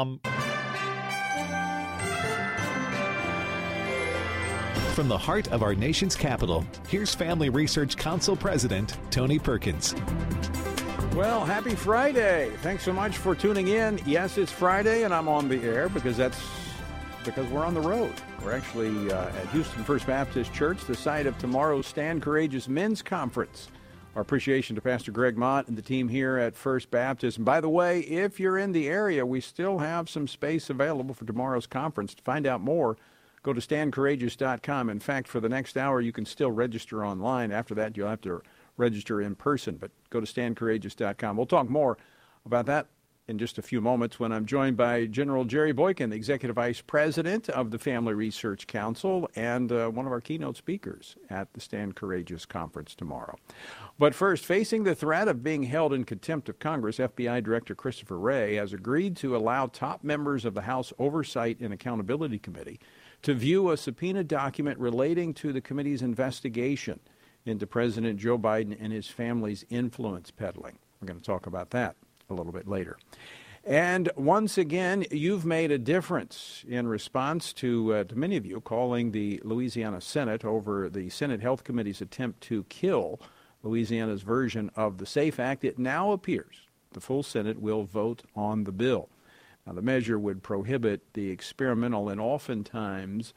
Um, From the heart of our nation's capital, here's Family Research Council President Tony Perkins. Well, happy Friday. Thanks so much for tuning in. Yes, it's Friday, and I'm on the air because that's because we're on the road. We're actually uh, at Houston First Baptist Church, the site of tomorrow's Stand Courageous Men's Conference. Our appreciation to Pastor Greg Mott and the team here at First Baptist. And by the way, if you're in the area, we still have some space available for tomorrow's conference. To find out more, go to standcourageous.com. In fact, for the next hour, you can still register online. After that, you'll have to register in person, but go to standcourageous.com. We'll talk more about that in just a few moments when I'm joined by General Jerry Boykin, the Executive Vice President of the Family Research Council and uh, one of our keynote speakers at the Stand Courageous Conference tomorrow. But first, facing the threat of being held in contempt of Congress, FBI Director Christopher Wray has agreed to allow top members of the House Oversight and Accountability Committee to view a subpoena document relating to the committee's investigation into President Joe Biden and his family's influence peddling. We're going to talk about that a little bit later. And once again, you've made a difference in response to, uh, to many of you calling the Louisiana Senate over the Senate Health Committee's attempt to kill Louisiana's version of the SAFE Act. It now appears the full Senate will vote on the bill. Now, the measure would prohibit the experimental and oftentimes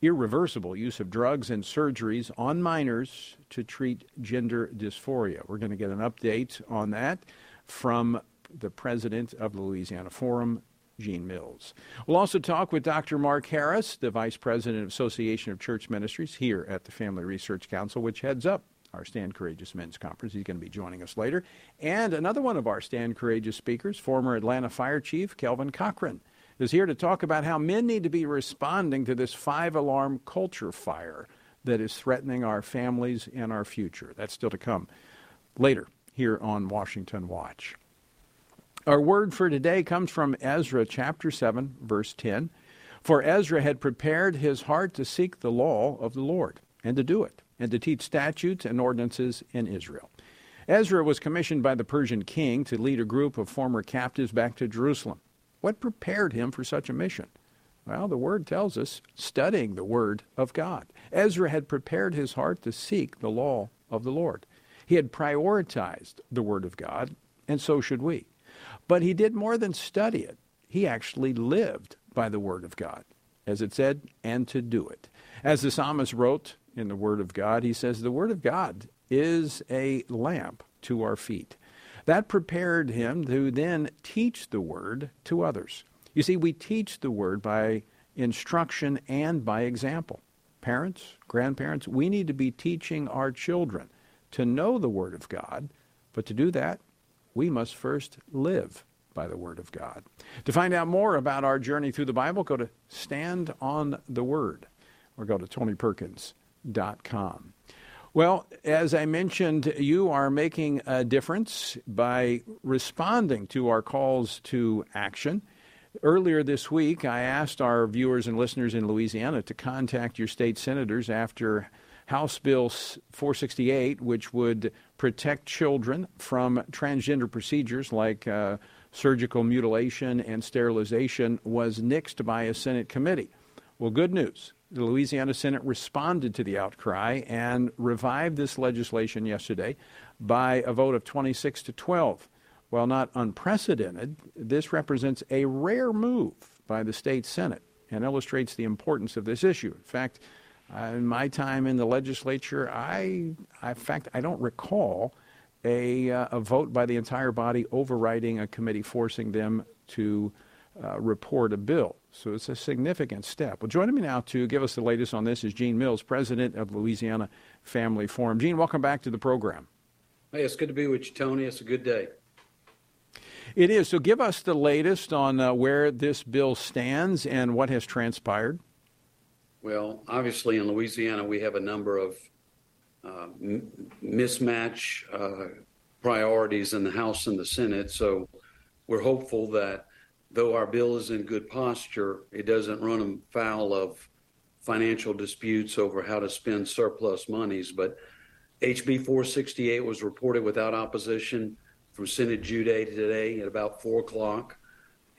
irreversible use of drugs and surgeries on minors to treat gender dysphoria. We're going to get an update on that from the president of the Louisiana Forum, Gene Mills. We'll also talk with Dr. Mark Harris, the vice president of Association of Church Ministries here at the Family Research Council, which heads up our Stand Courageous Men's Conference. He's going to be joining us later. And another one of our Stand Courageous speakers, former Atlanta Fire Chief Kelvin Cochran, is here to talk about how men need to be responding to this five alarm culture fire that is threatening our families and our future. That's still to come later here on Washington Watch. Our word for today comes from Ezra chapter 7, verse 10. For Ezra had prepared his heart to seek the law of the Lord and to do it, and to teach statutes and ordinances in Israel. Ezra was commissioned by the Persian king to lead a group of former captives back to Jerusalem. What prepared him for such a mission? Well, the word tells us studying the word of God. Ezra had prepared his heart to seek the law of the Lord. He had prioritized the Word of God, and so should we. But he did more than study it. He actually lived by the Word of God, as it said, and to do it. As the psalmist wrote in the Word of God, he says, The Word of God is a lamp to our feet. That prepared him to then teach the Word to others. You see, we teach the Word by instruction and by example. Parents, grandparents, we need to be teaching our children to know the Word of God, but to do that, we must first live by the Word of God. To find out more about our journey through the Bible, go to Stand on the Word or go to TonyPerkins.com. Well, as I mentioned, you are making a difference by responding to our calls to action. Earlier this week, I asked our viewers and listeners in Louisiana to contact your state senators after House Bill 468, which would protect children from transgender procedures like uh, surgical mutilation and sterilization, was nixed by a Senate committee. Well, good news. The Louisiana Senate responded to the outcry and revived this legislation yesterday by a vote of 26 to 12. While not unprecedented, this represents a rare move by the state Senate and illustrates the importance of this issue. In fact, uh, in my time in the legislature, I, I in fact, I don't recall a, uh, a vote by the entire body overriding a committee forcing them to uh, report a bill. So it's a significant step. Well, joining me now to give us the latest on this is Gene Mills, president of Louisiana Family Forum. Gene, welcome back to the program. Hey, it's good to be with you, Tony. It's a good day. It is. So give us the latest on uh, where this bill stands and what has transpired. Well, obviously in Louisiana, we have a number of uh, mismatch uh, priorities in the House and the Senate. So we're hopeful that though our bill is in good posture, it doesn't run foul of financial disputes over how to spend surplus monies. But HB 468 was reported without opposition from Senate Judea today at about 4 o'clock.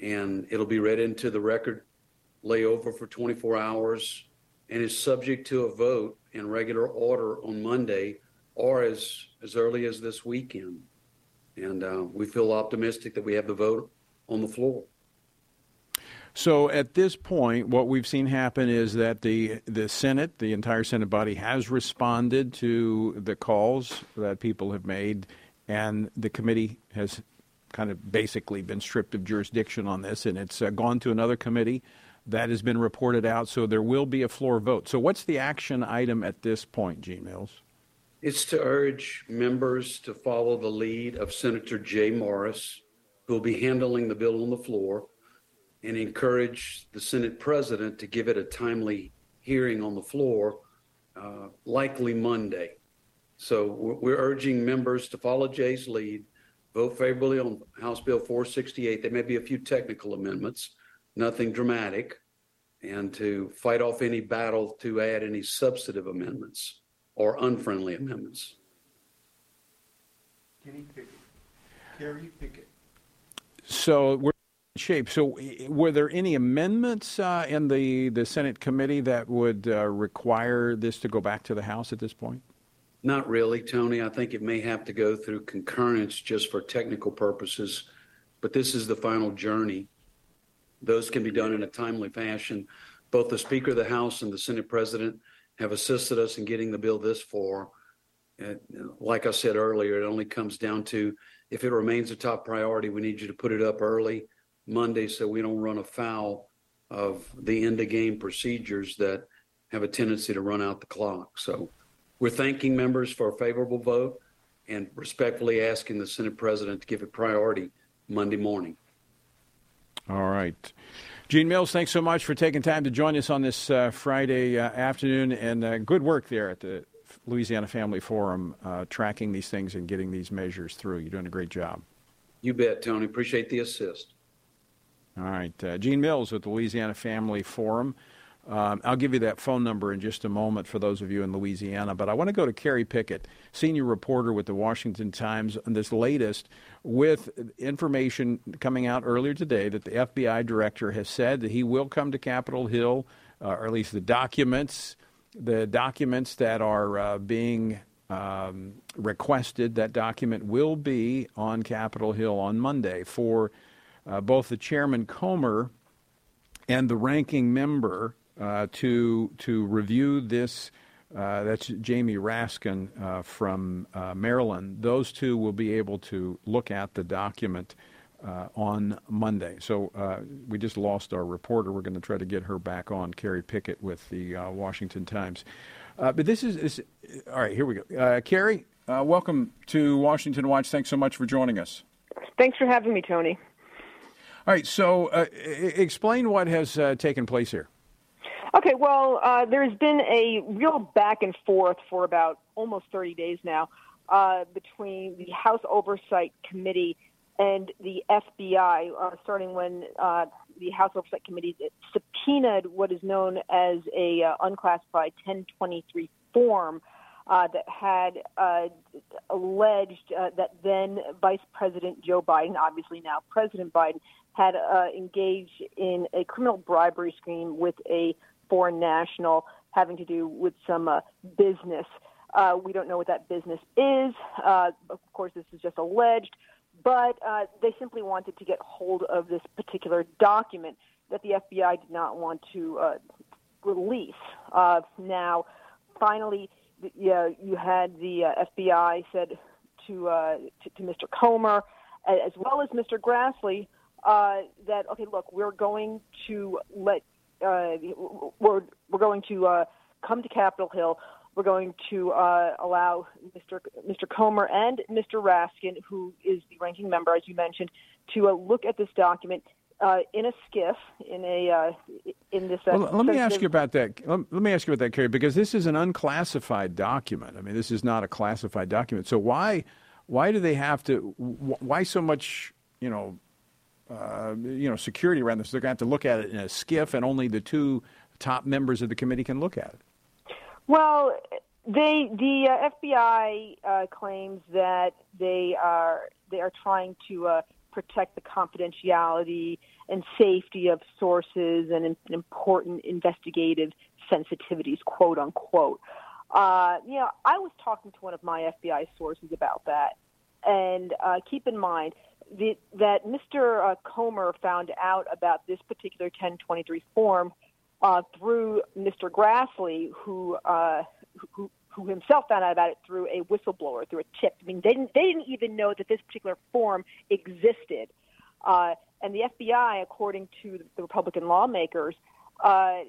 and it'll be read into the record layover for 24 hours and is subject to a vote in regular order on Monday or as, as early as this weekend. And uh, we feel optimistic that we have the vote on the floor. So at this point, what we've seen happen is that the the Senate, the entire Senate body, has responded to the calls that people have made, and the committee has kind of basically been stripped of jurisdiction on this, and it's uh, gone to another committee that has been reported out. So there will be a floor vote. So what's the action item at this point, Gene Mills? It's to urge members to follow the lead of Senator Jay Morris, who will be handling the bill on the floor, and encourage the Senate president to give it a timely hearing on the floor, uh, likely Monday. So we're urging members to follow Jay's lead, vote favorably on House Bill 468. There may be a few technical amendments, nothing dramatic, and to fight off any battle to add any substantive amendments or unfriendly amendments. Kenny Pickett. Kerry Picket. So we're in shape. So were there any amendments uh, in the, the Senate committee that would uh, require this to go back to the House at this point? Not really, Tony. I think it may have to go through concurrence just for technical purposes, but this is the final journey. Those can be done in a timely fashion. Both the Speaker of the House and the Senate President have assisted us in getting the bill this far. And like I said earlier, it only comes down to if it remains a top priority, we need you to put it up early Monday so we don't run afoul of the end of game procedures that have a tendency to run out the clock. So we're thanking members for a favorable vote and respectfully asking the Senate President to give it priority Monday morning. All right. Gene Mills, thanks so much for taking time to join us on this uh, Friday uh, afternoon, and uh, good work there at the Louisiana Family Forum, uh, tracking these things and getting these measures through. You're doing a great job. You bet, Tony. Appreciate the assist. All right. Uh, Gene Mills with the Louisiana Family Forum. Um, I'll give you that phone number in just a moment for those of you in Louisiana. But I want to go to Kerry Picket, senior reporter with the Washington Times, on this latest with information coming out earlier today that the FBI director has said that he will come to Capitol Hill, uh, or at least the documents, the documents that are uh, being um, requested. That document will be on Capitol Hill on Monday for uh, both the chairman Comer and the ranking member uh, to to review this. Uh, that's Jamie Raskin uh, from uh, Maryland. Those two will be able to look at the document uh, on Monday. So uh, we just lost our reporter. We're going to try to get her back on, Kerry Picket with the Washington Times. but this is, is, all right. Here we go. Kerry, welcome to Washington Watch. Thanks so much for joining us. Thanks for having me, Tony. All right. So explain what has taken place here. Okay, well, uh, there's been a real back and forth for about almost 30 days now uh, between the House Oversight Committee and the FBI, uh, starting when uh, the House Oversight Committee subpoenaed what is known as a uh, unclassified 1023 form uh, that had alleged that then Vice President Joe Biden, obviously now President Biden, had engaged in a criminal bribery scheme with a foreign national having to do with some uh, business. Uh, we don't know what that business is. Uh, of course, this is just alleged, but uh, they simply wanted to get hold of this particular document that the FBI did not want to uh, release. Uh, now, finally, you had the FBI said to, to, to Mr. Comer, as well as Mr. Grassley, that okay, look, we're going to let uh, we're we're going to uh, come to Capitol Hill. We're going to uh, allow Mr. Mr. Comer and Mr. Raskin, who is the ranking member, as you mentioned, to uh, look at this document uh, in a SCIF in a uh, in this. Uh, well, let me ask you about that. Let, me ask you about that, Kerry, because this is an unclassified document. I mean, this is not a classified document. So why why do they have to? Why so much? You know, uh, you know, security around this. They're going to have to look at it in a SCIF, and only the two top members of the committee can look at it. Well, they the uh, FBI uh, claims that they are they are trying to uh, protect the confidentiality and safety of sources and, important investigative sensitivities, quote unquote. Uh, you know, I was talking to one of my FBI sources about that, and uh, keep in mind the, that Mr. Uh, Comer found out about this particular 1023 form uh, through Mr. Grassley, who, uh, who who himself found out about it through a whistleblower, through a tip. I mean, they didn't they didn't even know that this particular form existed. Uh, and the FBI, according to the Republican lawmakers, uh,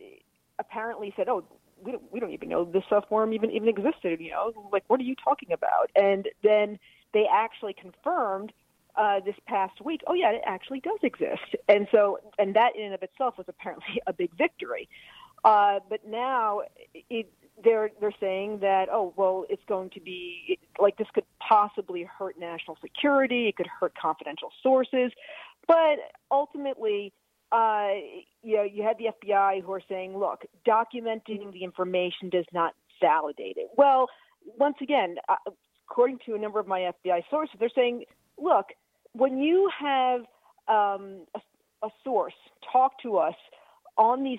apparently said, "Oh, we don't, we don't even know this uh, form even even existed. You know, like what are you talking about?" And then they actually confirmed uh, this past week. Oh yeah, it actually does exist. And so, and that in and of itself was apparently a big victory. Uh, but now it, they're they're saying that oh well it's going to be like this could possibly hurt national security it could hurt confidential sources but ultimately uh, you know you had the FBI who are saying look documenting the information does not validate it well once again uh, according to a number of my FBI sources they're saying look when you have um, a, a source talk to us on these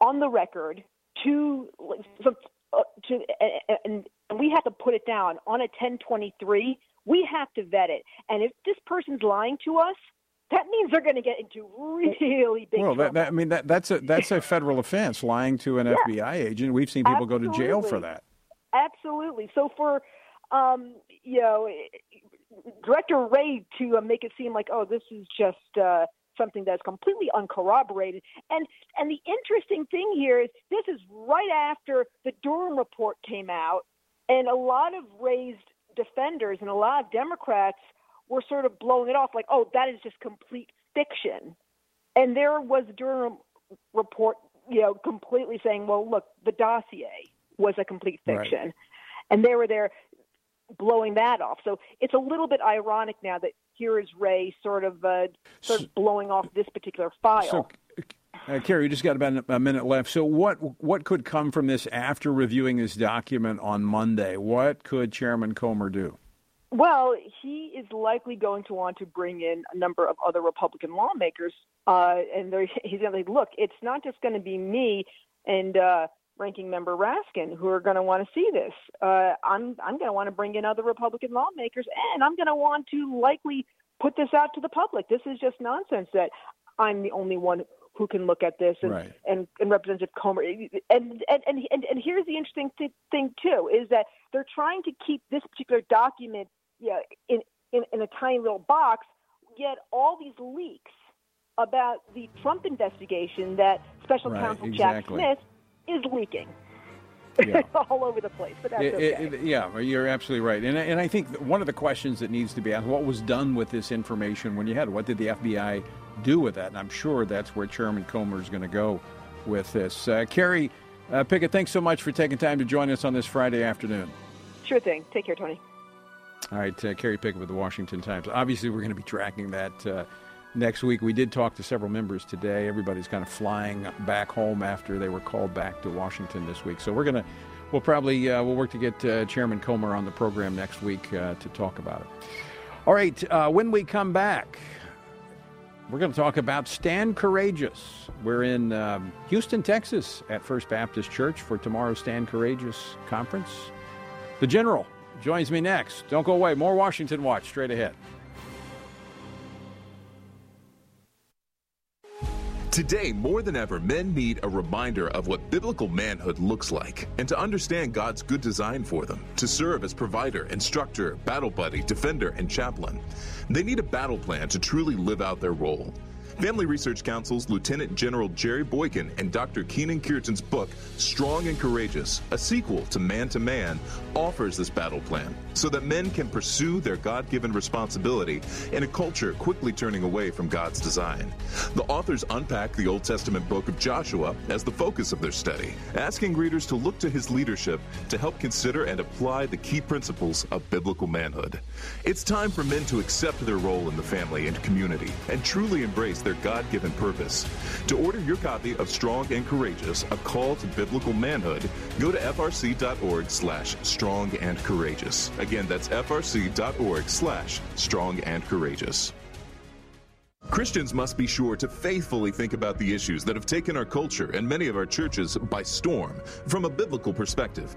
on the record to, uh, to and, and we have to put it down on a 1023. We have to vet it, and if this person's lying to us, that means they're going to get into really big well, trouble. That, that, I mean, that, that's a that's a federal offense, lying to an yeah. FBI agent. We've seen people Absolutely. go to jail for that. Absolutely. So for um, you know, Director Wray to uh, make it seem like, oh, this is just uh, something that's completely uncorroborated. And and the interesting thing here is this is right after the Durham report came out, and a lot of Wray's defenders and a lot of Democrats were sort of blowing it off like, oh, that is just complete fiction. And there was Durham report, you know, completely saying, well, look, the dossier was a complete fiction. Right. And they were there blowing that off. So it's a little bit ironic now that here is Wray sort of uh, sort of blowing off this particular file. So, uh, Kerry, you just got about a minute left. So, what what could come from this after reviewing this document on Monday? What could Chairman Comer do? Well, he is likely going to want to bring in a number of other Republican lawmakers, uh, and he's going to say, "Look, it's not just going to be me and uh, Ranking Member Raskin who are going to want to see this. Uh, I'm I'm going to want to bring in other Republican lawmakers, and I'm going to want to likely put this out to the public. This is just nonsense that I'm the only one who can look at this and right. and, and Representative Comer and and and and, and here's the interesting th- thing too is that they're trying to keep this particular document yeah, in, in in a tiny little box yet all these leaks about the Trump investigation that special right, counsel exactly. Jack Smith is leaking. Yeah. all over the place, but that's It- okay. it- yeah, you're absolutely right. And, I- and I think one of the questions that needs to be asked, what was done with this information when you had it? What did the FBI do with that? And I'm sure that's where Chairman Comer is going to go with this. Uh, Kerry uh, Picket, thanks so much for taking time to join us on this Friday afternoon. sure thing. Take care, Tony. All right, uh, Kerry Picket with the Washington Times. Obviously, we're going to be tracking that uh, next week. We did talk to several members today. Everybody's kind of flying back home after they were called back to Washington this week. So we're going to, we'll probably, uh, we'll work to get uh, Chairman Comer on the program next week uh, to talk about it. All right, uh, when we come back, we're going to talk about Stand Courageous. We're in um, Houston, Texas at First Baptist Church for tomorrow's Stand Courageous conference. The General joins me next. Don't go away. More Washington Watch straight ahead. Today, more than ever, men need a reminder of what biblical manhood looks like and to understand God's good design for them to serve as provider, instructor, battle buddy, defender, and chaplain. They need a battle plan to truly live out their role. Family Research Council's Lieutenant General Jerry Boykin and Dr. Kenyn Cureton's book, Strong and Courageous, a sequel to Man to Man, offers this battle plan so that men can pursue their God given responsibility in a culture quickly turning away from God's design. The authors unpack the Old Testament book of Joshua as the focus of their study, asking readers to look to his leadership to help consider and apply the key principles of biblical manhood. It's time for men to accept their role in the family and community and truly embrace their God given purpose. To order your copy of Strong and Courageous, a call to biblical manhood, go to frc.org slash strong and courageous. Again, that's frc.org slash strong and courageous. Christians must be sure to faithfully think about the issues that have taken our culture and many of our churches by storm from a biblical perspective.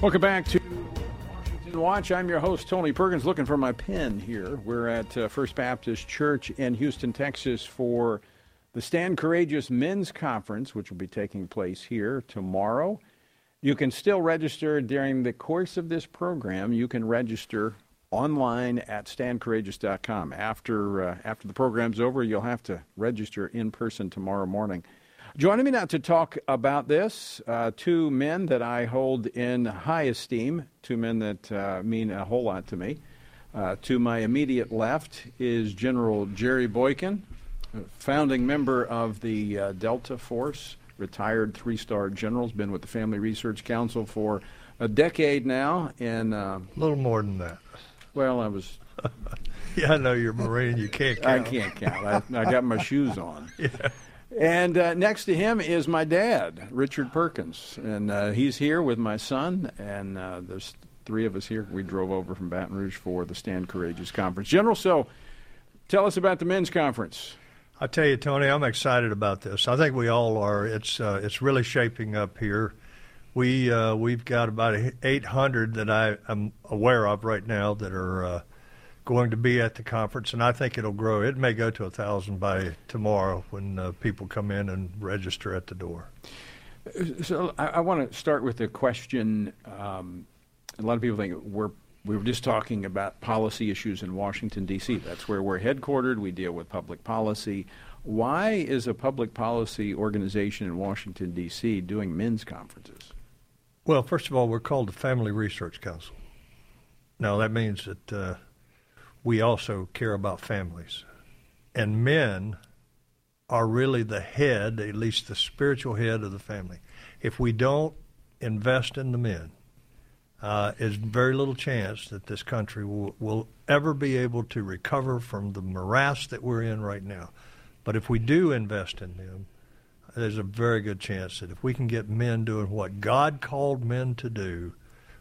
Welcome back to Washington Watch. I'm your host, Tony Perkins, looking for my pen here. We're at uh, First Baptist Church in Houston, Texas for the Stand Courageous Men's Conference, which will be taking place here tomorrow. You can still register during the course of this program. You can register online at standcourageous.com. After, uh, after the program's over, you'll have to register in person tomorrow morning. Joining me now to talk about this, uh, two men that I hold in high esteem, two men that uh, mean a whole lot to me. Uh, to my immediate left is General Jerry Boykin, founding member of the uh, Delta Force, retired three star general, has been with the Family Research Council for a decade now. And, uh, a little more than that. Well, I was. yeah, I know you're a Marine. You can't count. I can't count. I, I got my shoes on. yeah. And uh, next to him is my dad, Richard Perkins, and uh, he's here with my son. And uh, there's three of us here. We drove over from Baton Rouge for the Stand Courageous conference. General, so tell us about the men's conference. I tell you, Tony, I'm excited about this. I think we all are. It's uh, it's really shaping up here. We uh, we've got about 800 that I am aware of right now that are uh, going to be at the conference, and I think it'll grow. It may go to a thousand by tomorrow when uh, people come in and register at the door. So I, I want to start with a question. Um, a lot of people think we're we were just talking about policy issues in Washington D.C. That's where we're headquartered. We deal with public policy. Why is a public policy organization in Washington D.C. doing men's conferences? Well, first of all, we're called the Family Research Council. Now that means that. Uh, we also care about families. And men are really the head, at least the spiritual head of the family. If we don't invest in the men, uh, there's very little chance that this country will, will ever be able to recover from the morass that we're in right now. But if we do invest in them, there's a very good chance that if we can get men doing what God called men to do,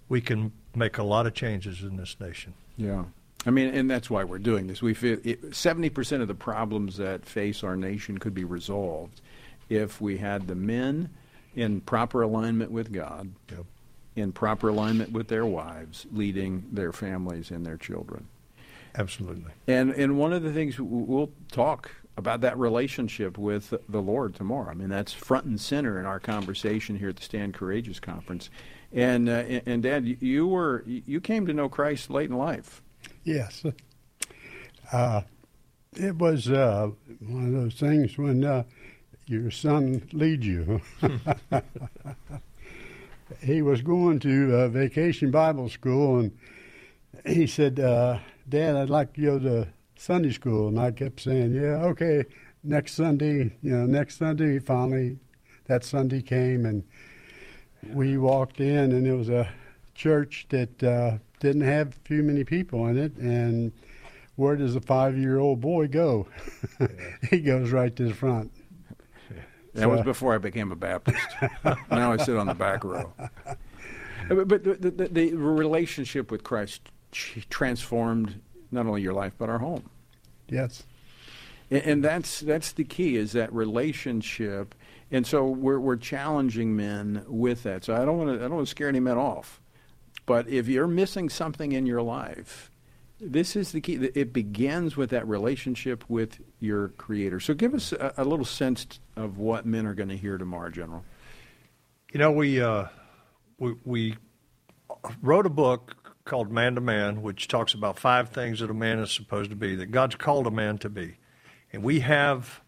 we can make a lot of changes in this nation. Yeah. I mean, and that's why we're doing this. We feel seventy percent of the problems that face our nation could be resolved if we had the men in proper alignment with God, yep. in proper alignment with their wives, leading their families and their children. Absolutely. And and one of the things we'll talk about that relationship with the Lord tomorrow. I mean, that's front and center in our conversation here at the Stand Courageous conference. And uh, and Dad, you were you came to know Christ late in life. Yes. Uh, it was uh, one of those things when uh, your son leads you. he was going to uh, vacation Bible school, and he said, uh, "Dad, I'd like to go to Sunday school." And I kept saying, "Yeah, okay." Next Sunday, you know, next Sunday, finally, that Sunday came, and we walked in, and it was a church that uh, didn't have too many people in it, and where does a five-year-old boy go? he goes right to the front. That so, was before I became a Baptist. now I sit on the back row. But the, the, the relationship with Christ transformed not only your life but our home. Yes. And, and that's that's the key is that relationship. And so we're we're challenging men with that. So I don't want to I don't want to scare any men off. But if you're missing something in your life, this is the key. It begins with that relationship with your Creator. So give us a, a little sense of what men are going to hear tomorrow, General. You know, we uh, we, we wrote a book called Man to Man, which talks about five things that a man is supposed to be, that God's called a man to be, and we have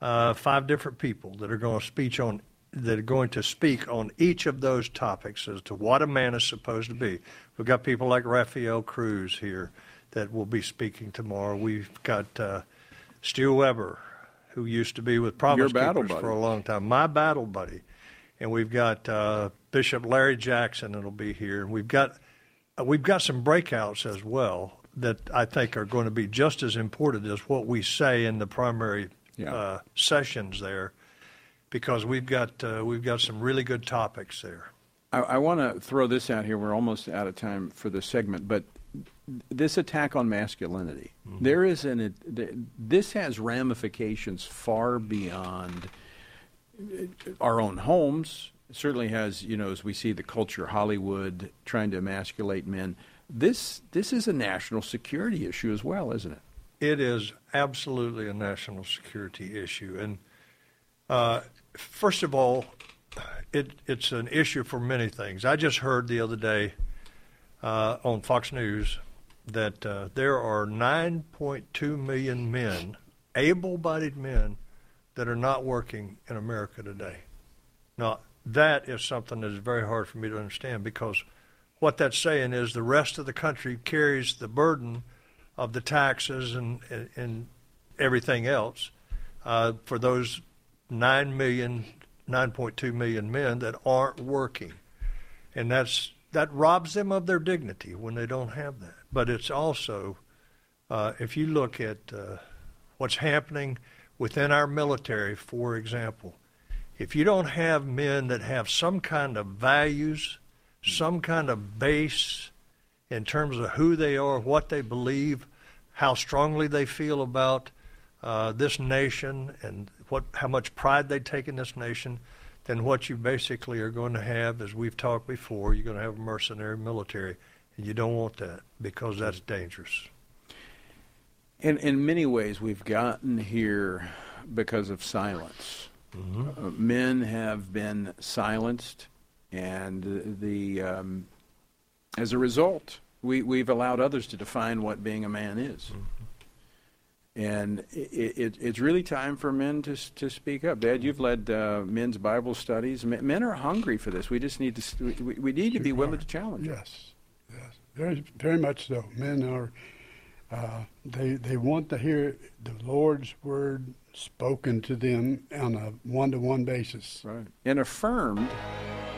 uh, five different people that are going to speak on that are going to speak on each of those topics as to what a man is supposed to be. We've got people like Rafael Cruz here that will be speaking tomorrow. We've got uh, Stu Weber, who used to be with Promise Keepers for a long time, my battle buddy. And we've got uh, Bishop Larry Jackson that'll be here. And we've got uh, we've got some breakouts as well that I think are going to be just as important as what we say in the primary yeah. uh, sessions there, because we've got uh, we've got some really good topics there. I, I want to throw this out here. We're almost out of time for this segment, but this attack on masculinity. Mm-hmm. There is an this has ramifications far beyond our own homes. It certainly has, you know, as we see the culture, Hollywood trying to emasculate men. This this is a national security issue as well, isn't it? It is absolutely a national security issue, and uh, first of all, it, it's an issue for many things. I just heard the other day uh, on Fox News that uh, there are 9.2 million men, able bodied men, that are not working in America today. Now, that is something that is very hard for me to understand because what that's saying is the rest of the country carries the burden of the taxes and, and, and everything else uh, for those 9 million, 9.2 million men that aren't working. And that's that robs them of their dignity when they don't have that. But it's also, uh, if you look at uh, what's happening within our military, for example, if you don't have men that have some kind of values, some kind of base in terms of who they are, what they believe, how strongly they feel about uh, this nation, and what how much pride they take in this nation, then what you basically are going to have, as we've talked before, you're going to have a mercenary military, and you don't want that because that's dangerous. In in many ways, we've gotten here because of silence. Mm-hmm. Uh, men have been silenced, and the um, as a result, we we've allowed others to define what being a man is. Mm-hmm. And it, it, it's really time for men to to speak up. Dad, you've led uh, men's Bible studies. Men are hungry for this. We just need to we, we need to be willing to challenge. Yes, yes, very very much so. Men are uh, they they want to hear the Lord's word spoken to them on a one to one basis, right? And affirmed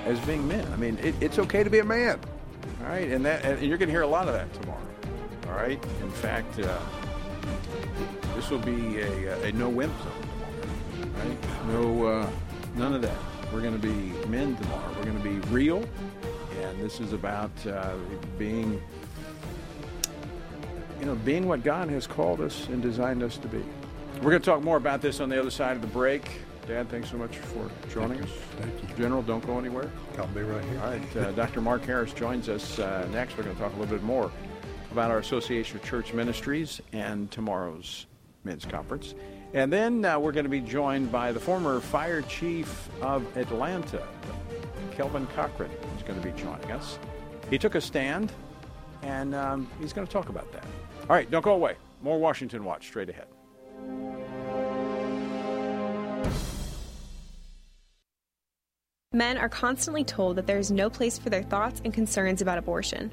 as being men. I mean, it, it's okay to be a man, all right? And that and you're going to hear a lot of that tomorrow, all right? In fact. Uh, this will be a, a no wimp zone tomorrow, right? No, uh, none of that. We're going to be men tomorrow. We're going to be real, and this is about uh, being, you know, being what God has called us and designed us to be. We're going to talk more about this on the other side of the break. Dad, thanks so much for joining us. Thank you. General, don't go anywhere. I'll be right here. All right. Uh, Dr. Mark Harris joins us uh, next. We're going to talk a little bit more about our Association of Church Ministries and tomorrow's men's conference. And then uh, we're going to be joined by the former fire chief of Atlanta, Kelvin Cochran, who's going to be joining us. He took a stand, and um, he's going to talk about that. All right, don't go away. More Washington Watch straight ahead. Men are constantly told that there is no place for their thoughts and concerns about abortion.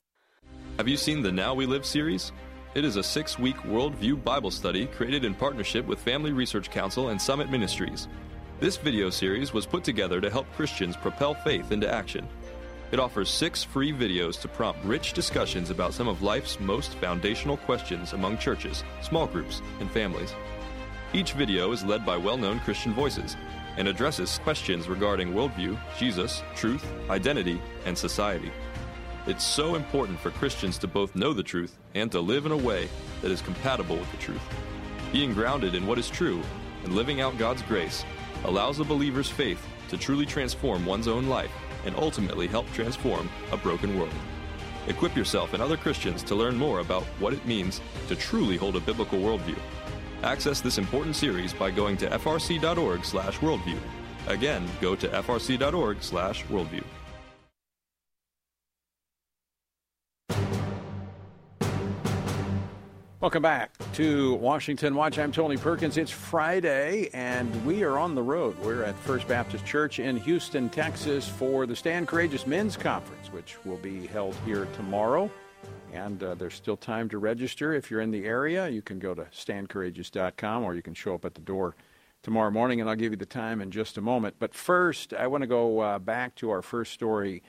Have you seen the Now We Live series? It is a six week worldview Bible study created in partnership with Family Research Council and Summit Ministries. This video series was put together to help Christians propel faith into action. It offers six free videos to prompt rich discussions about some of life's most foundational questions among churches, small groups, and families. Each video is led by well known Christian voices and addresses questions regarding worldview, Jesus, truth, identity, and society. It's so important for Christians to both know the truth and to live in a way that is compatible with the truth. Being grounded in what is true and living out God's grace allows a believer's faith to truly transform one's own life and ultimately help transform a broken world. Equip yourself and other Christians to learn more about what it means to truly hold a biblical worldview. Access this important series by going to frc.org/worldview. Again, go to frc.org/worldview. Welcome back to Washington Watch. I'm Tony Perkins. It's Friday, and we are on the road. We're at First Baptist Church in Houston, Texas, for the Stand Courageous Men's Conference, which will be held here tomorrow. And uh, there's still time to register. If you're in the area, you can go to standcourageous.com or you can show up at the door tomorrow morning, and I'll give you the time in just a moment. But first, I want to go uh, back to our first story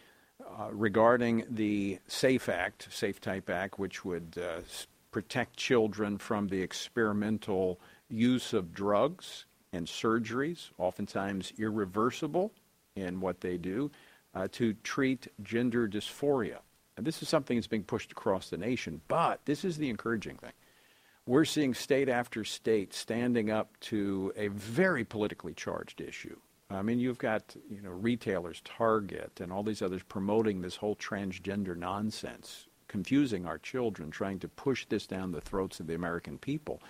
regarding the SAFE Act, Safe Type Act, which would uh, protect children from the experimental use of drugs and surgeries, oftentimes irreversible in what they do, uh, to treat gender dysphoria. And this is something that's being pushed across the nation, but this is the encouraging thing. We're seeing state after state standing up to a very politically charged issue. I mean, you've got you know retailers, Target, and all these others promoting this whole transgender nonsense confusing our children, trying to push this down the throats of the American people.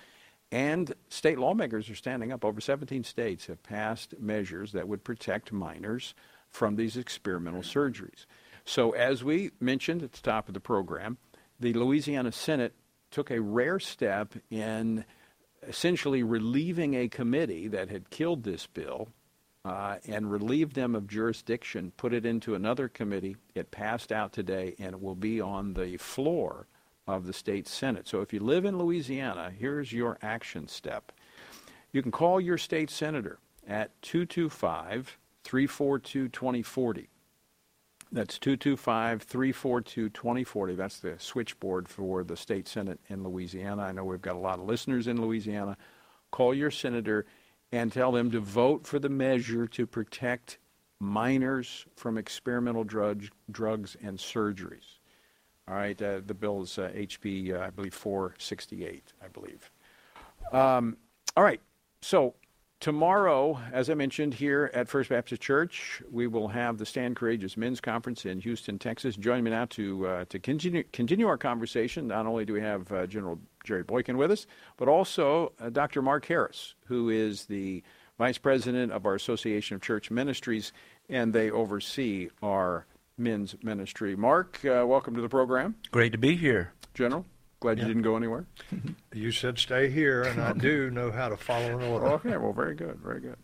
And state lawmakers are standing up. Over 17 states have passed measures that would protect minors from these experimental surgeries. So, as we mentioned at the top of the program, the Louisiana Senate took a rare step in essentially relieving a committee that had killed this bill uh, and relieved them of jurisdiction, put it into another committee. It passed out today, and it will be on the floor of the state senate. So if you live in Louisiana, here's your action step. You can call your state senator at 225 342 2040. That's 225 342 2040. That's the switchboard for the state senate in Louisiana. I know we've got a lot of listeners in Louisiana. Call your senator and tell them to vote for the measure to protect minors from experimental drug, drugs and surgeries. All right, uh, the bill is uh, HB, uh, I believe, 468, I believe. Um, all right, so tomorrow, as I mentioned, here at First Baptist Church, we will have the Stand Courageous Men's Conference in Houston, Texas. Join me now to uh, to continue continue our conversation. Not only do we have uh, General Jerry Boykin with us, but also uh, Dr. Mark Harris, who is the Vice President of our Association of Church Ministries, and they oversee our men's ministry. Mark, uh, welcome to the program. Great to be here. General, glad you didn't go anywhere. you said stay here, and I do know how to follow an order. Okay, well, very good, very good.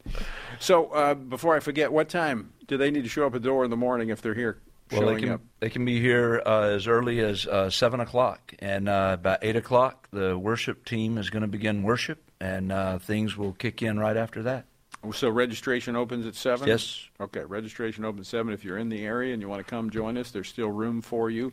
So, uh, before I forget, what time do they need to show up at the door in the morning if they're here? Well, they can up? they can be here uh, as early as uh, seven o'clock, and uh, about eight o'clock, the worship team is going to begin worship, and uh, things will kick in right after that. So registration opens at seven. Yes. Okay, registration opens at seven. If you're in the area and you want to come join us, there's still room for you.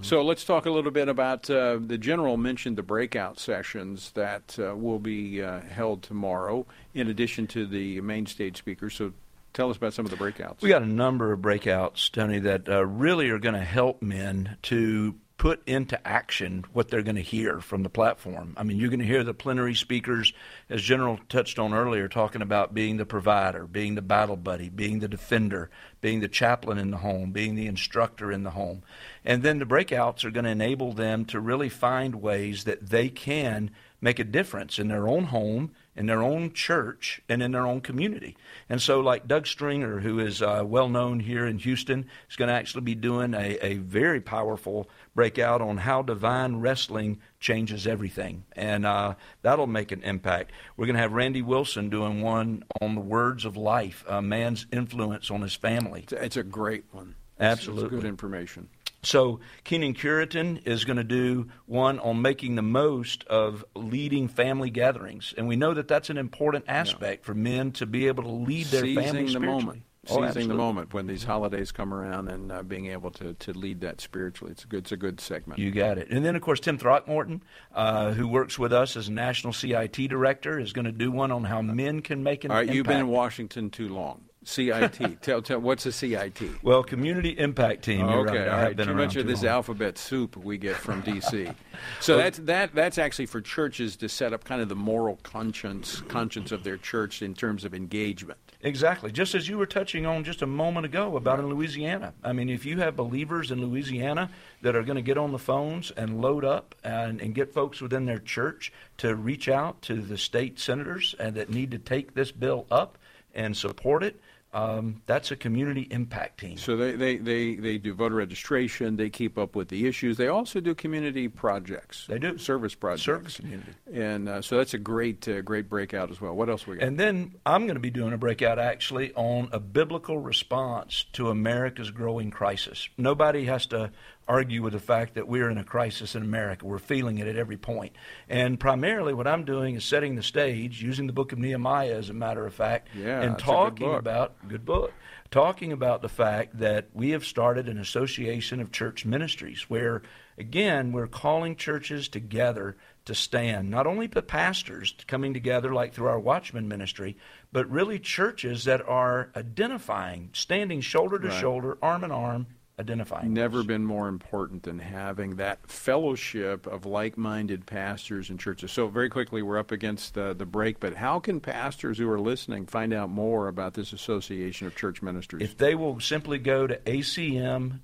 So let's talk a little bit about uh, the general mentioned the breakout sessions that uh, will be uh, held tomorrow, in addition to the main stage speakers. So tell us about some of the breakouts. We got a number of breakouts, Tony, that uh, really are going to help men to put into action what they're going to hear from the platform. I mean, you're going to hear the plenary speakers, as General touched on earlier, talking about being the provider, being the battle buddy, being the defender, being the chaplain in the home, being the instructor in the home. And then the breakouts are going to enable them to really find ways that they can make a difference in their own home in their own church and in their own community. And so, like Doug Stringer, who is uh, well known here in Houston, is going to actually be doing a, a very powerful breakout on how divine wrestling changes everything. And uh, that'll make an impact. We're going to have Randy Wilson doing one on the words of life, a man's influence on his family. It's a, it's a great one. Absolutely. It's good information. So Kenyn Cureton is going to do one on making the most of leading family gatherings, and we know that that's an important aspect yeah. for men to be able to lead their Seizing family the moment. Oh, Seizing the moment when these holidays come around and uh, being able to, to lead that spiritually. It's a good, it's a good segment. You got it. And then, of course, Tim Throckmorton, uh, who works with us as National CIT Director, is going to do one on how men can make an All right, impact. you've been in Washington too long. CIT. tell, tell, what's a CIT? Well, Community Impact Team. You're okay, right. all I have been Too much of too this long. alphabet soup we get from DC. so that's that. That's actually for churches to set up kind of the moral conscience conscience of their church in terms of engagement. Exactly. Just as you were touching on just a moment ago about in Louisiana. I mean, if you have believers in Louisiana that are going to get on the phones and load up and, and get folks within their church to reach out to the state senators and that need to take this bill up and support it, um, that's a community impact team. So they, they, they, they do voter registration. They keep up with the issues. They also do community projects. They do service projects. Service community. And uh, so that's a great uh, great breakout as well. What else we got? And then I'm going to be doing a breakout actually on a biblical response to America's growing crisis. Nobody has to argue with the fact that we're in a crisis in America. We're feeling it at every point. And primarily what I'm doing is setting the stage, using the book of Nehemiah as a matter of fact, Yeah, and a good talking about good book. Talking about the fact that we have started an association of church ministries where again we're calling churches together to stand, not only the pastors coming together like through our Watchman ministry, but really churches that are identifying, standing shoulder to Right. shoulder, arm in arm, identifying. Never been more important than having that fellowship of like-minded pastors and churches. So very quickly, we're up against uh, the break. But how can pastors who are listening find out more about this Association of Church Ministries? If they will simply go to acm.frc.org.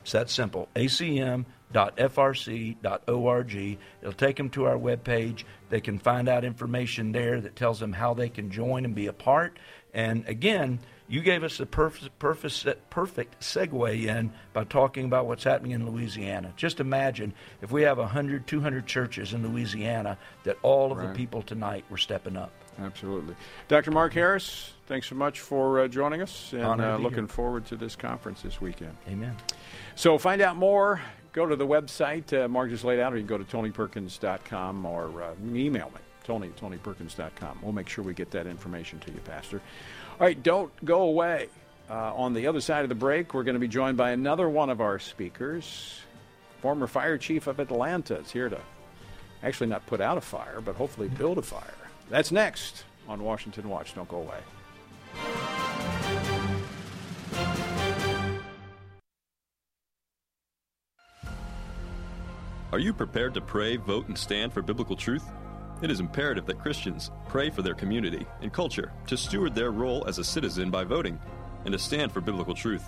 It's that simple. acm.frc.org. It'll take them to our webpage. They can find out information there that tells them how they can join and be a part. And again, you gave us the perfect, perfect, perfect segue in by talking about what's happening in Louisiana. Just imagine if we have 100, 200 churches in Louisiana that all of Right. the people tonight were stepping up. Absolutely. Dr. Mark Harris, thanks so much for uh, joining us and uh, looking forward to this conference this weekend. Amen. So find out more. Go to the website uh, Mark just laid out, or you can go to tonyperkins.com or uh, email me, tony at tonyperkins.com. We'll make sure we get that information to you, Pastor. All right, don't go away. Uh, on the other side of the break, we're going to be joined by another one of our speakers, former fire chief of Atlanta. is here to actually not put out a fire, but hopefully build a fire. That's next on Washington Watch. Don't go away. Are you prepared to pray, vote, and stand for biblical truth? It is imperative that Christians pray for their community and culture to steward their role as a citizen by voting and to stand for biblical truth.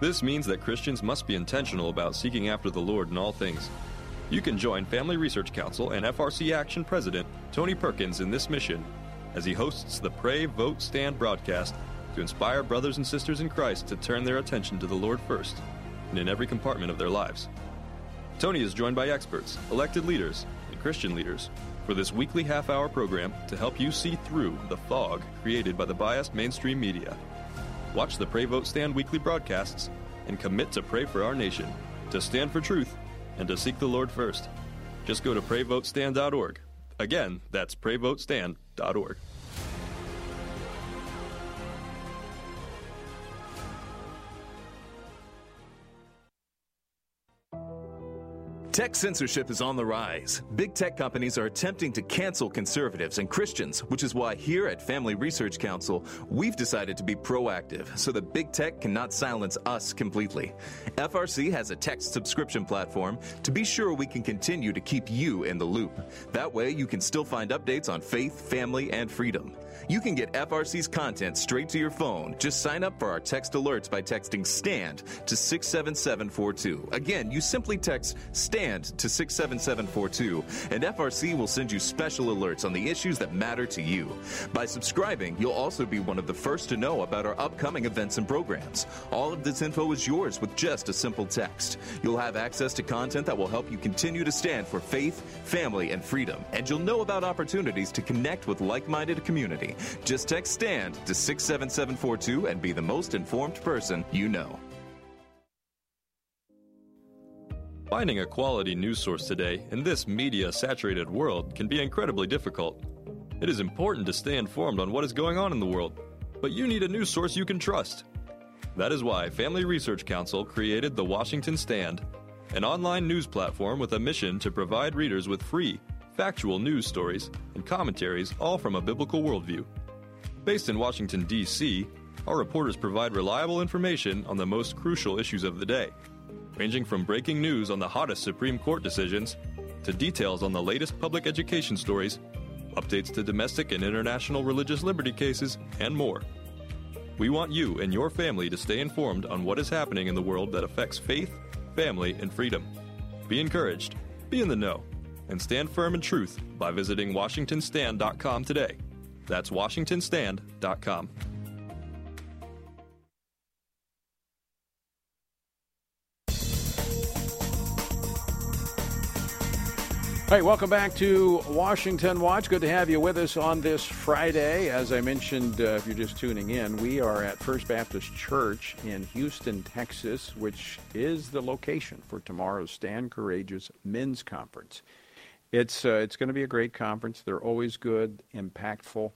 This means that Christians must be intentional about seeking after the Lord in all things. You can join Family Research Council and FRC Action President Tony Perkins in this mission as he hosts the Pray, Vote, Stand broadcast to inspire brothers and sisters in Christ to turn their attention to the Lord first and in every compartment of their lives. Tony is joined by experts, elected leaders, and Christian leaders for this weekly half hour program to help you see through the fog created by the biased mainstream media. Watch the Pray Vote Stand weekly broadcasts and commit to pray for our nation, to stand for truth, and to seek the Lord first. Just go to prayvotestand.org Again, that's PrayVoteStand.org. Tech censorship is on the rise. Big tech companies are attempting to cancel conservatives and Christians, which is why here at Family Research Council, we've decided to be proactive so that big tech cannot silence us completely. FRC has a text subscription platform to be sure we can continue to keep you in the loop. That way, you can still find updates on faith, family, and freedom. You can get FRC's content straight to your phone. Just sign up for our text alerts by texting STAND to 67742. Again, you simply text STAND to 67742, and FRC will send you special alerts on the issues that matter to you. By subscribing, you'll also be one of the first to know about our upcoming events and programs. All of this info is yours with just a simple text. You'll have access to content that will help you continue to stand for faith, family, and freedom, and you'll know about opportunities to connect with like minded Just text STAND to 67742 and be the most informed person you know. Finding a quality news source today in this media saturated world can be incredibly difficult. It is important to stay informed on what is going on in the world, but you need a news source you can trust. That is why Family Research Council created the Washington Stand, an online news platform with a mission to provide readers with free, factual news stories and commentaries, all from a biblical worldview. Based in Washington, D.C., our reporters provide reliable information on the most crucial issues of the day, ranging from breaking news on the hottest Supreme Court decisions to details on the latest public education stories, updates to domestic and international religious liberty cases, and more. We want you and your family to stay informed on what is happening in the world that affects faith, family, and freedom. Be encouraged, be in the know, and stand firm in truth by visiting WashingtonStand.com today. That's WashingtonStand.com. Hey, welcome back to Washington Watch. Good to have you with us on this Friday. As I mentioned, uh, if you're just tuning in, we are at First Baptist Church in Houston, Texas, which is the location for tomorrow's Stand Courageous Men's Conference. It's uh, it's going to be a great conference. They're always good, impactful.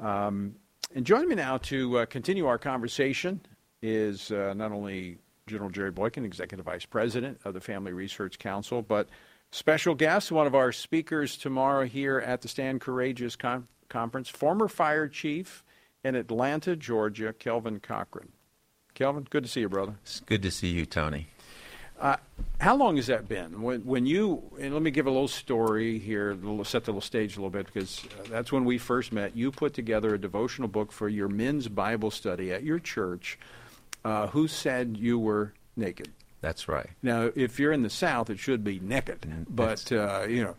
Um, and joining me now to uh, continue our conversation is uh, not only General Jerry Boykin, Executive Vice President of the Family Research Council, but Special guest, one of our speakers tomorrow here at the Stand Courageous Con- Conference, former fire chief in Atlanta, Georgia, Kelvin Cochran. Kelvin, good to see you, brother. It's good to see you, Tony. Uh, how long has that been? When, when you, and let me give a little story here, set the little stage a little bit, because uh, that's when we first met. You put together a devotional book for your men's Bible study at your church. Uh, who said you were naked? That's right. Now, if you're in the South, it should be naked, mm, but uh, you know,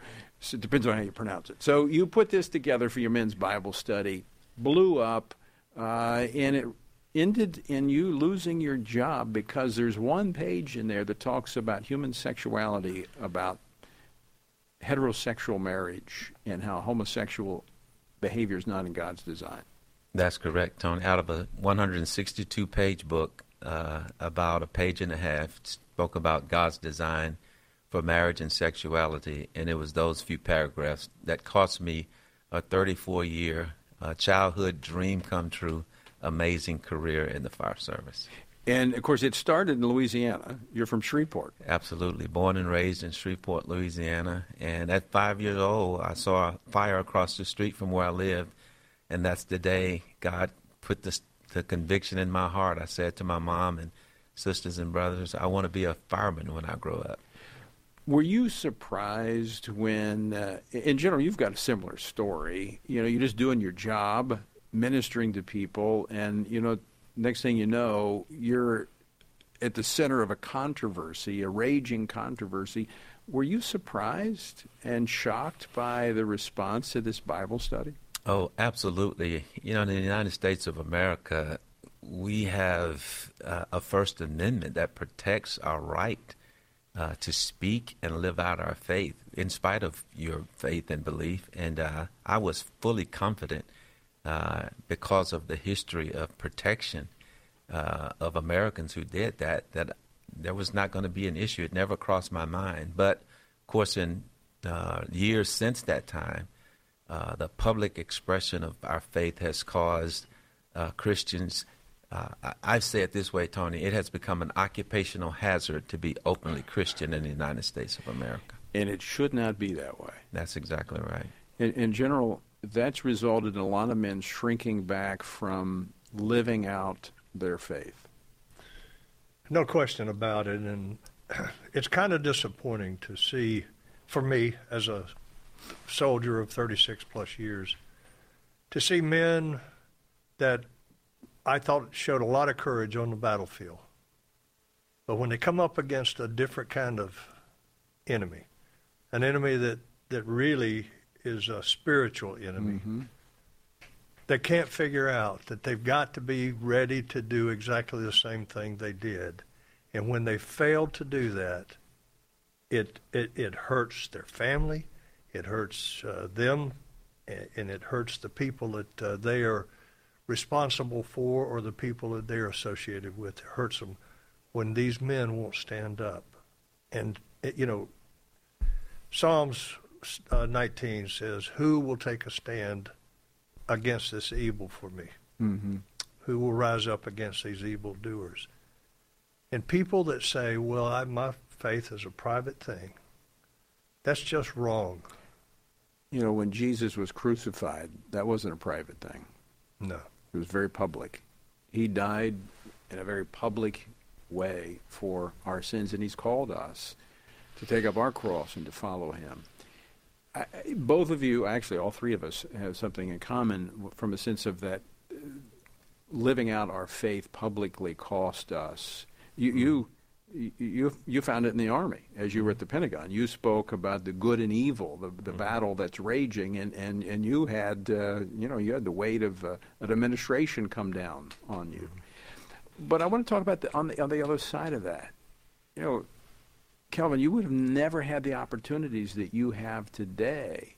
it depends on how you pronounce it. So you put this together for your men's Bible study, blew up, uh, and it ended in you losing your job because there's one page in there that talks about human sexuality, about heterosexual marriage, and how homosexual behavior is not in God's design. That's correct, Tony. Out of a 162 page book, uh, about a page and a half, spoke about God's design for marriage and sexuality, and it was those few paragraphs that cost me a 34 year uh, childhood dream come true, amazing career in the fire service. And of course, it started in Louisiana. You're from Shreveport. Absolutely. Born and raised in Shreveport, Louisiana. And at five years old, I saw a fire across the street from where I lived. And that's the day God put the the conviction in my heart. I said to my mom and sisters and brothers, I want to be a fireman when I grow up. Were you surprised when, uh, in general, you've got a similar story? You know, you're just doing your job, ministering to people, and, you know, next thing you know, you're at the center of a controversy, a raging controversy. Were you surprised and shocked by the response to this Bible study? Oh, absolutely. You know, in the United States of America, we have uh, a First Amendment that protects our right uh, to speak and live out our faith in spite of your faith and belief. And uh, I was fully confident uh, because of the history of protection uh, of Americans who did that, that there was not going to be an issue. It never crossed my mind. But, of course, in uh, years since that time, uh, the public expression of our faith has caused uh, Christians. Uh, I, I say it this way, Tony. It has become an occupational hazard to be openly Christian in the United States of America. And it should not be that way. That's exactly right. In, in general, that's resulted in a lot of men shrinking back from living out their faith. No question about it. And it's kind of disappointing to see, for me as a soldier of 36 plus years, to see men that I thought showed a lot of courage on the battlefield. But when they come up against a different kind of enemy, an enemy that, that really is a spiritual enemy, Mm-hmm. they can't figure out that they've got to be ready to do exactly the same thing they did. And when they fail to do that, it, it, it hurts their family, it hurts uh, them, and it hurts the people that uh, they are responsible for or the people that they're associated with. It hurts them when these men won't stand up. And, you know, Psalms uh, 19 says, Who will take a stand against this evil for me? Mm-hmm. Who will rise up against these evil doers? And people that say, well, I, my faith is a private thing, that's just wrong. You know, when Jesus was crucified, that wasn't a private thing. No. It was very public. He died in a very public way for our sins, and He's called us to take up our cross and to follow Him. I, both of you, actually, all three of us, have something in common from a sense of that uh, living out our faith publicly cost us. You, you, you, you found it in the army as you were at the Pentagon. You spoke about the good and evil, the, the battle that's raging, and, and, and you had uh, you know you had the weight of uh, an administration come down on you. But I want to talk about the, on the on the other side of that. You know, Kelvin, you would have never had the opportunities that you have today.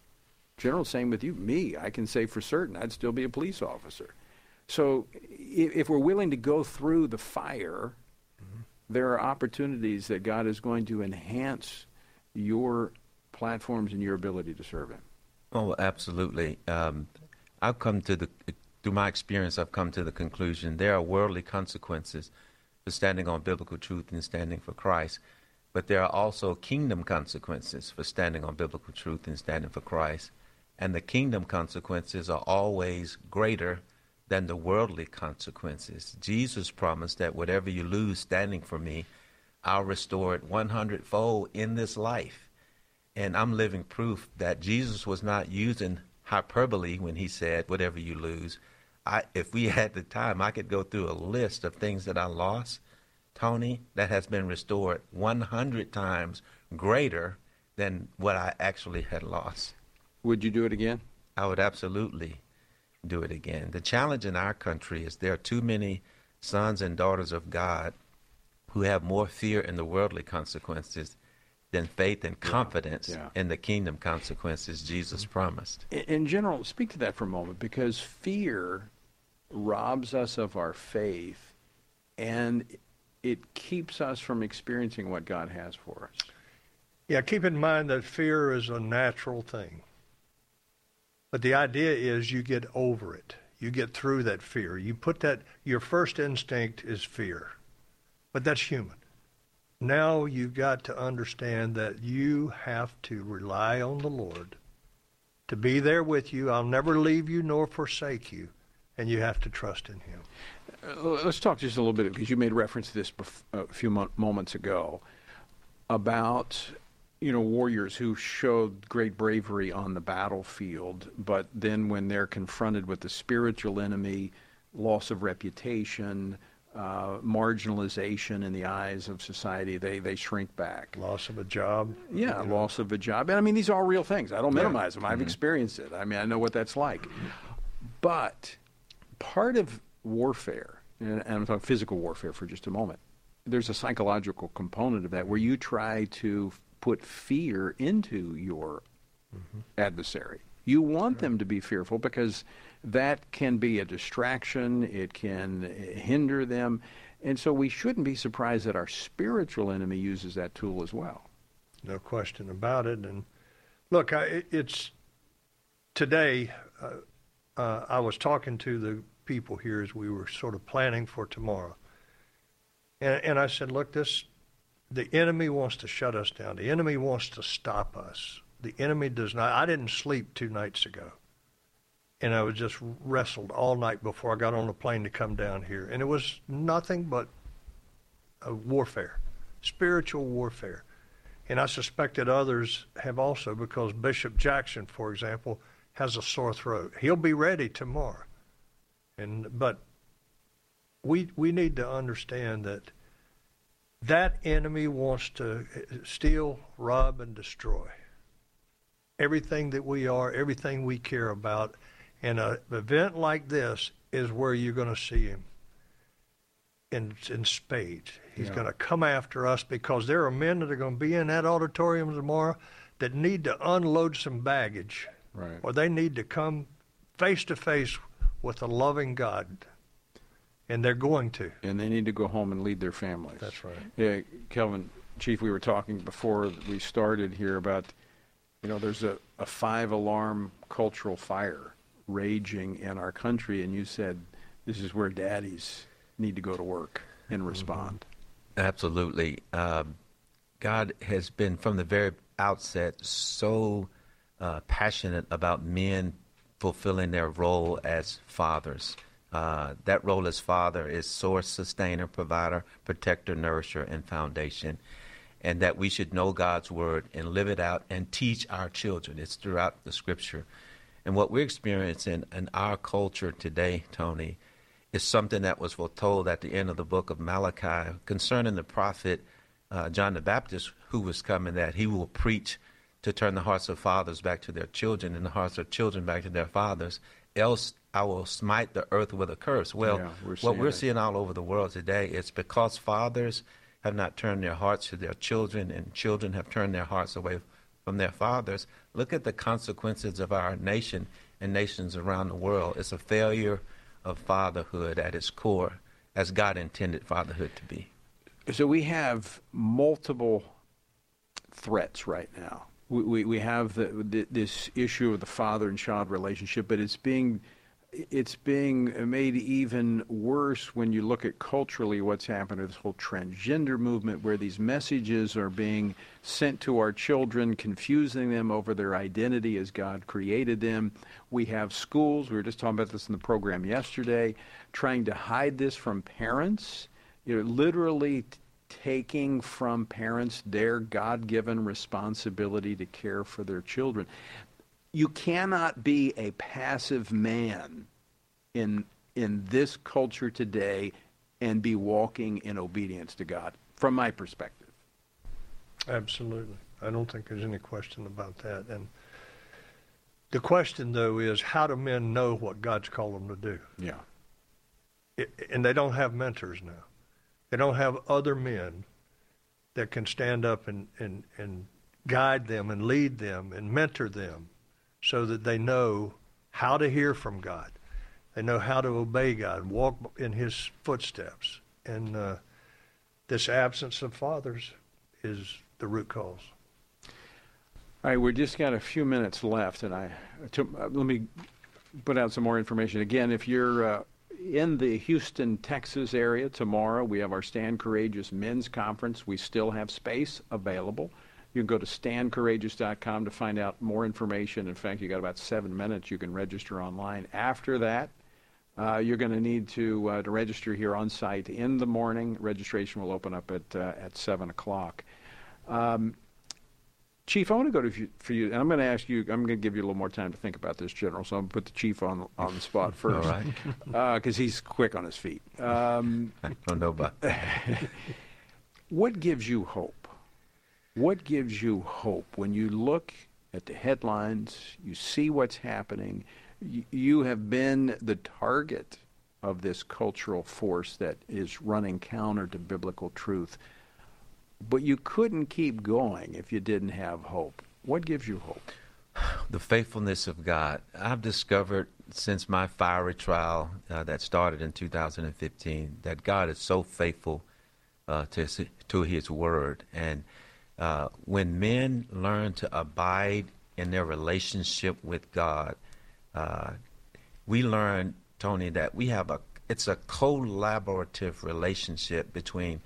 General, same with you. Me, I can say for certain I'd still be a police officer. So if, if we're willing to go through the fire, there are opportunities that God is going to enhance your platforms and your ability to serve Him. Oh, absolutely. Um, I've come to the through my experience, I've come to the conclusion there are worldly consequences for standing on biblical truth and standing for Christ, but there are also kingdom consequences for standing on biblical truth and standing for Christ. And the kingdom consequences are always greater than the worldly consequences. Jesus promised that whatever you lose standing for me, I'll restore it 100 fold in this life. And I'm living proof that Jesus was not using hyperbole when he said, whatever you lose. I, if we had the time, I could go through a list of things that I lost, Tony, that has been restored 100 times greater than what I actually had lost. Would you do it again? I would absolutely do it again. The challenge in our country is there are too many sons and daughters of God who have more fear in the worldly consequences than faith and confidence yeah. in the kingdom consequences Jesus mm-hmm. promised. In, in general, speak to that for a moment because fear robs us of our faith and it keeps us from experiencing what God has for us. Yeah, keep in mind that fear is a natural thing. But the idea is you get over it. You get through that fear. You put that, your first instinct is fear. But that's human. Now you've got to understand that you have to rely on the Lord to be there with you. I'll never leave you nor forsake you. And you have to trust in Him. Uh, let's talk just a little bit because you made reference to this bef- a few mo- moments ago about you know warriors who showed great bravery on the battlefield, but then when they're confronted with the spiritual enemy, loss of reputation, uh, marginalization in the eyes of society, they they shrink back. Loss of a job. Yeah, loss of a job. And I mean, these are all real things. I don't Yeah. minimize them. I've experienced it. I mean, I know what that's like. But part of warfare, and I'm talking physical warfare for just a moment, there's a psychological component of that where you try to put fear into your adversary. You want them to be fearful because that can be a distraction, it can hinder them. And so we shouldn't be surprised that our spiritual enemy uses that tool as well. No question about it. And look, I, it's today, uh, uh, I was talking to the people here as we were sort of planning for tomorrow, and, and I said, "Look, this the enemy wants to shut us down. The enemy wants to stop us. The enemy does not. I didn't sleep two nights ago, and I was just wrestled all night before I got on the plane to come down here, and it was nothing but a warfare, spiritual warfare." And I suspect that others have also, because Bishop Jackson, for example, has a sore throat. He'll be ready tomorrow. And but we we need to understand that that enemy wants to steal, rob, and destroy everything that we are, everything we care about. And an event like this is where you're going to see him in in spades. He's Yeah. going to come after us because there are men that are going to be in that auditorium tomorrow that need to unload some baggage, Right. or they need to come face to face with a loving God, and they're going to. And they need to go home and lead their families. That's right. Yeah, Kelvin, Chief, we were talking before we started here about, you know, there's a, a five alarm cultural fire raging in our country, and you said this is where daddies need to go to work and respond. Absolutely. Um, God has been from the very outset so uh, passionate about men fulfilling their role as fathers. Uh, that role as father is source, sustainer, provider, protector, nourisher, and foundation. And that we should know God's word and live it out and teach our children. It's throughout the scripture. And what we're experiencing in our culture today, Tony, is something that was foretold at the end of the book of Malachi concerning the prophet uh, John the Baptist, who was coming, that he will preach to turn the hearts of fathers back to their children and the hearts of children back to their fathers, else I will smite the earth with a curse. Well, Yeah, we're what we're it. seeing all over the world today is because fathers have not turned their hearts to their children and children have turned their hearts away from their fathers. Look at the consequences of our nation and nations around the world. It's a failure of fatherhood at its core, as God intended fatherhood to be. So we have multiple threats right now. We, we, have the, the, this issue of the father and child relationship, but it's being it's being made even worse when you look at culturally what's happened to this whole transgender movement, where these messages are being sent to our children, confusing them over their identity as God created them. We have schools, we were just talking about this in the program yesterday, trying to hide this from parents. You know, literally taking from parents their God given responsibility to care for their children. You cannot be a passive man in, in this culture today and be walking in obedience to God, from my perspective. Absolutely. I don't think there's any question about that. And the question, though, is how do men know what God's called them to do? Yeah. It, and they don't have mentors now. They don't have other men that can stand up and, and, and guide them and lead them and mentor them so that they know how to hear from God. They know how to obey God, walk in His footsteps. And uh, this absence of fathers is the root cause. All right, we've just got a few minutes left, and I to, uh, let me put out some more information. Again, if you're uh, in the Houston, Texas area tomorrow, we have our Stand Courageous Men's Conference. We still have space available. You can go to standcourageous.com to find out more information. In fact, you got about seven minutes. You can register online. After that, uh, you're going to need to uh, to register here on site in the morning. Registration will open up at uh, at seven o'clock. Um, Chief, I want to go to you, for you, and I'm going to ask you. I'm going to give you a little more time to think about this, General. So I'm going to put the chief on on the spot first, right. Because he's quick on his feet. Um, I don't know about what gives you hope? What gives you hope when you look at the headlines, you see what's happening, you, you have been the target of this cultural force that is running counter to biblical truth, but you couldn't keep going if you didn't have hope. What gives you hope? the faithfulness of God. I've discovered since my fiery trial uh, that started in 2015 that God is so faithful uh, to to His word, and uh, when men learn to abide in their relationship with God. Uh, we learn, Tony, that we have a it's a collaborative relationship between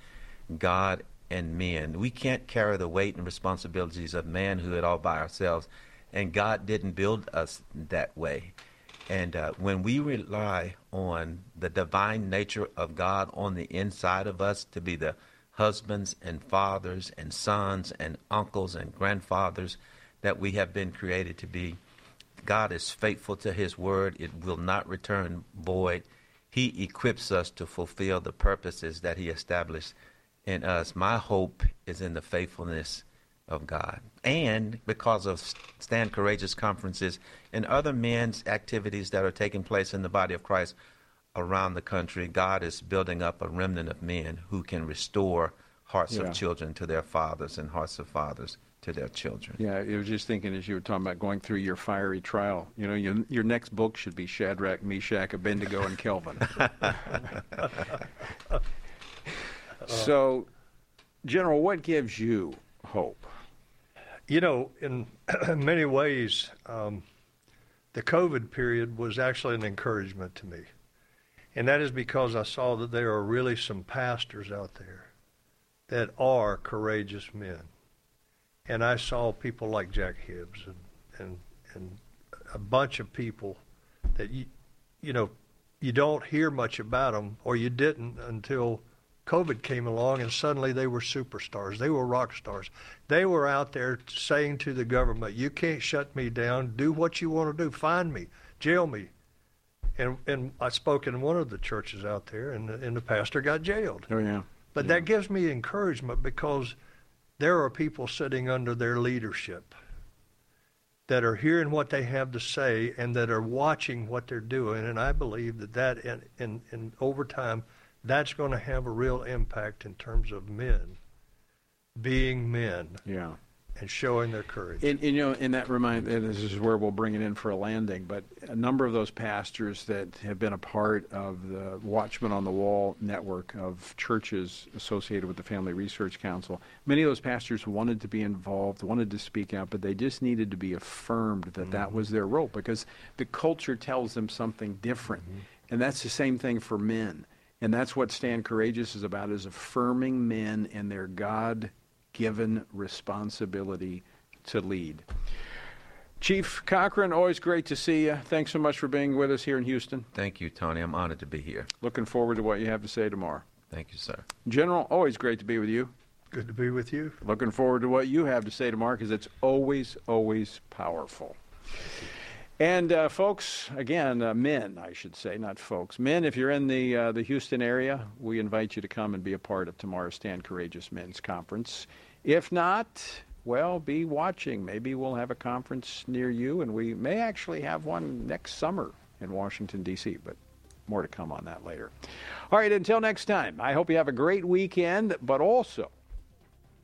God and men. We can't carry the weight and responsibilities of manhood all by ourselves, and God didn't build us that way. And uh, when we rely on the divine nature of God on the inside of us to be the husbands and fathers and sons and uncles and grandfathers that we have been created to be, God is faithful to His word. It will not return void. He equips us to fulfill the purposes that He established in us. My hope is in the faithfulness of God. And because of Stand Courageous conferences and other men's activities that are taking place in the body of Christ around the country, God is building up a remnant of men who can restore hearts Yeah. of children to their fathers and hearts of fathers to their children. Yeah, I was just thinking as you were talking about going through your fiery trial. You know, your, your next book should be Shadrach, Meshach, Abednego, and Kelvin. so, General, what gives you hope? You know, in many ways, um, the COVID period was actually an encouragement to me. And that is because I saw that there are really some pastors out there that are courageous men. And I saw people like Jack Hibbs and, and, and a bunch of people that, you, you know, you don't hear much about them, or you didn't until COVID came along, and suddenly they were superstars. They were rock stars. They were out there saying to the government, "You can't shut me down. Do what you want to do. Find me, jail me." And and I spoke in one of the churches out there, and the, and the pastor got jailed. Oh yeah. But that gives me encouragement because there are people sitting under their leadership that are hearing what they have to say and that are watching what they're doing. And I believe that that in, in, in over time, that's going to have a real impact in terms of men being men Yeah. and showing their courage. And, and, you know, and that remind and this is where we'll bring it in for a landing. But a number of those pastors that have been a part of the Watchman on the Wall network of churches associated with the Family Research Council, many of those pastors wanted to be involved, wanted to speak out, but they just needed to be affirmed that that mm-hmm. was their role because the culture tells them something different, mm-hmm. and that's the same thing for men. And that's what Stand Courageous is about: is affirming men and their God given responsibility to lead. Chief Cochran, always great to see you. Thanks so much for being with us here in Houston. Thank you, Tony. I'm honored to be here. Looking forward to what you have to say tomorrow. Thank you, sir. General, always great to be with you. Good to be with you. Looking forward to what you have to say tomorrow because it's always, always powerful. And uh, folks, again, uh, men, I should say, not folks. Men, if you're in the uh, the Houston area, we invite you to come and be a part of tomorrow's Stand Courageous Men's Conference. If not, well, be watching. Maybe we'll have a conference near you, and we may actually have one next summer in Washington D.C. But more to come on that later. All right, until next time. I hope you have a great weekend, but also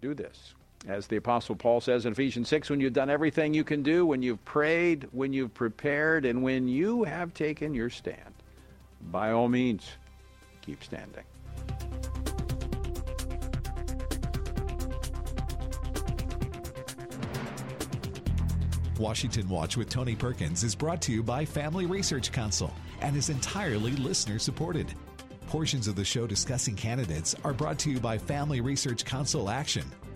do this. As the Apostle Paul says in Ephesians 6, when you've done everything you can do, when you've prayed, when you've prepared, and when you have taken your stand, by all means, keep standing. Washington Watch with Tony Perkins is brought to you by Family Research Council and is entirely listener supported. Portions of the show discussing candidates are brought to you by Family Research Council Action.